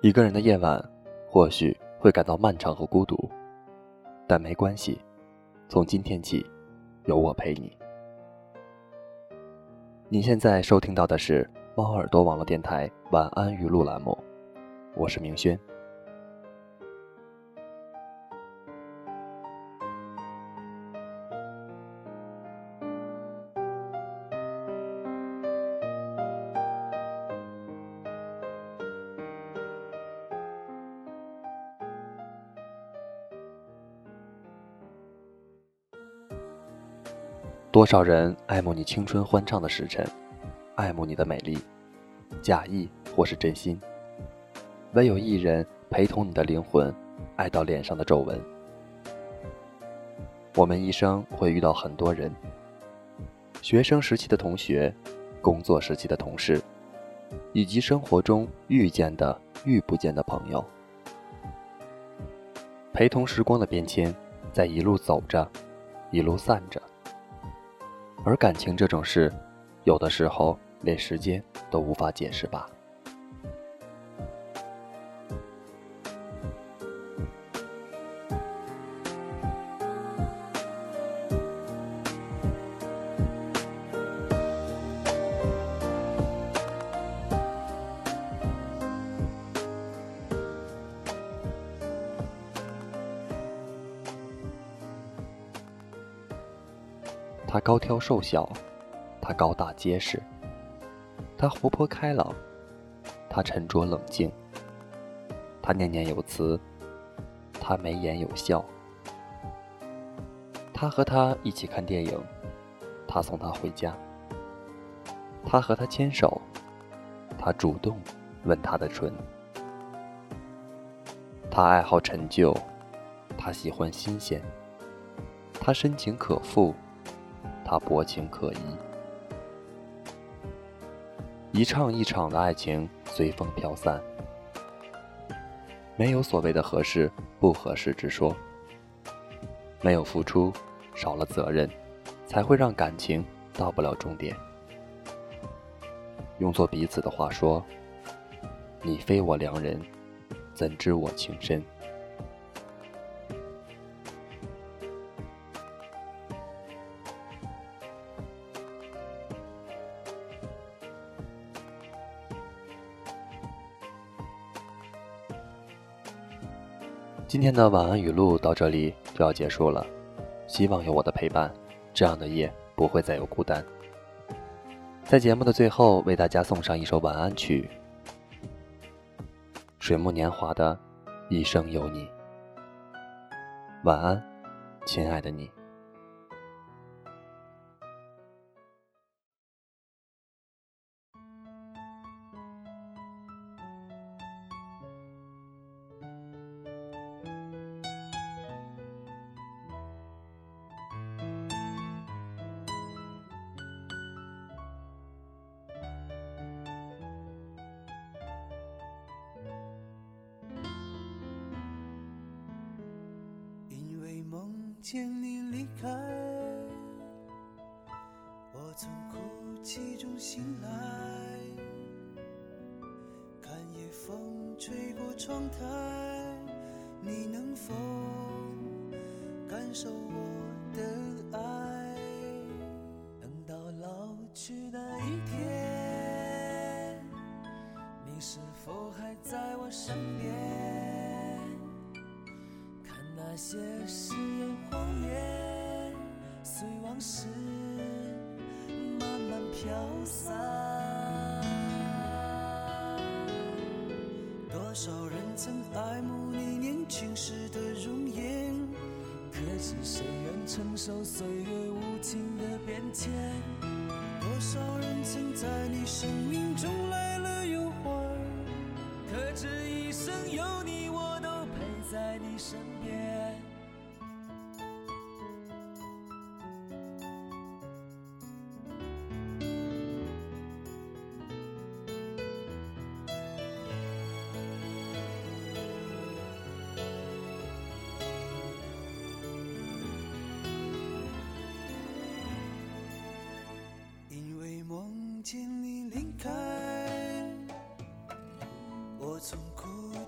一个人的夜晚，或许会感到漫长和孤独，但没关系，从今天起，有我陪你。你现在收听到的是猫耳朵网络电台晚安语录栏目，我是明轩。多少人爱慕你青春欢畅的时辰，爱慕你的美丽，假意或是真心。唯有一人陪同你的灵魂，爱到脸上的皱纹。我们一生会遇到很多人：学生时期的同学，工作时期的同事，以及生活中遇见的、遇不见的朋友。陪同时光的变迁，在一路走着，一路散着。而感情这种事，有的时候连时间都无法解释吧。他高挑瘦小，他高大结实，他活泼开朗，他沉着冷静，他念念有词，他眉眼有笑。他和他一起看电影，他送他回家，他和他牵手，他主动吻他的唇。他爱好陈旧，他喜欢新鲜，他深情可复。他薄情可依，一唱一场的爱情随风飘散，没有所谓的合适不合适之说，没有付出，少了责任，才会让感情到不了终点。用作彼此的话说：“你非我良人，怎知我情深？”今天的晚安语录到这里就要结束了，希望有我的陪伴，这样的夜不会再有孤单。在节目的最后，为大家送上一首晚安曲，《水木年华的一生有你》。晚安，亲爱的你。见你离开，我从哭泣中醒来，看夜风吹过窗台，你能否感受我的爱？等到老去那一天，你是否还在我身边？看那些誓言。随往事慢慢飘散，多少人曾爱慕你年轻时的容颜，可是谁愿承受岁月无情的变迁？多少人曾在你生命中来了又还，可知一生有你，我都陪在你身边。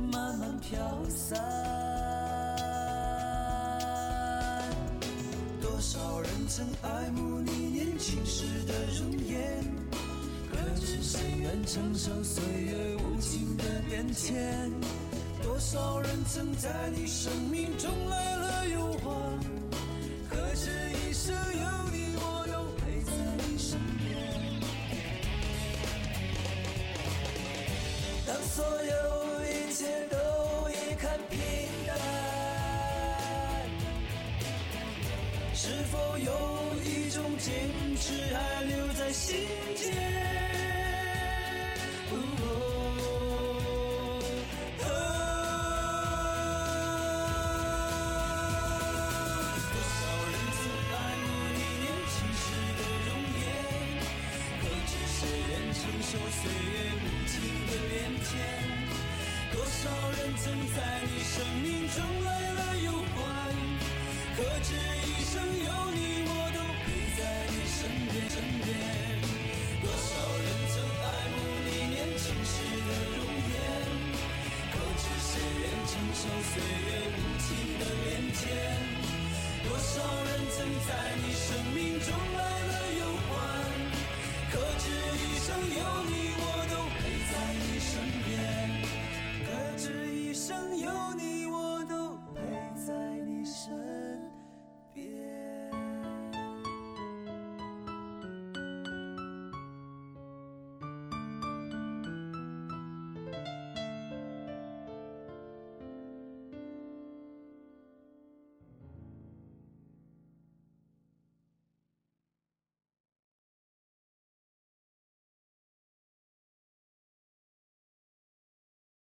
慢慢飘散。多少人曾爱慕你年轻时的容颜，可知谁愿承受岁月无情的变迁？多少人曾在你生命中来了否有一种坚持还留在心间？哦多少人曾爱慕你年轻时的容颜，可知谁愿承受岁月无情的变迁？多少人曾在你生命中岁月无情的变迁多少人曾在你生命中来了又还可知一生有你我都陪在你身边。可知一生有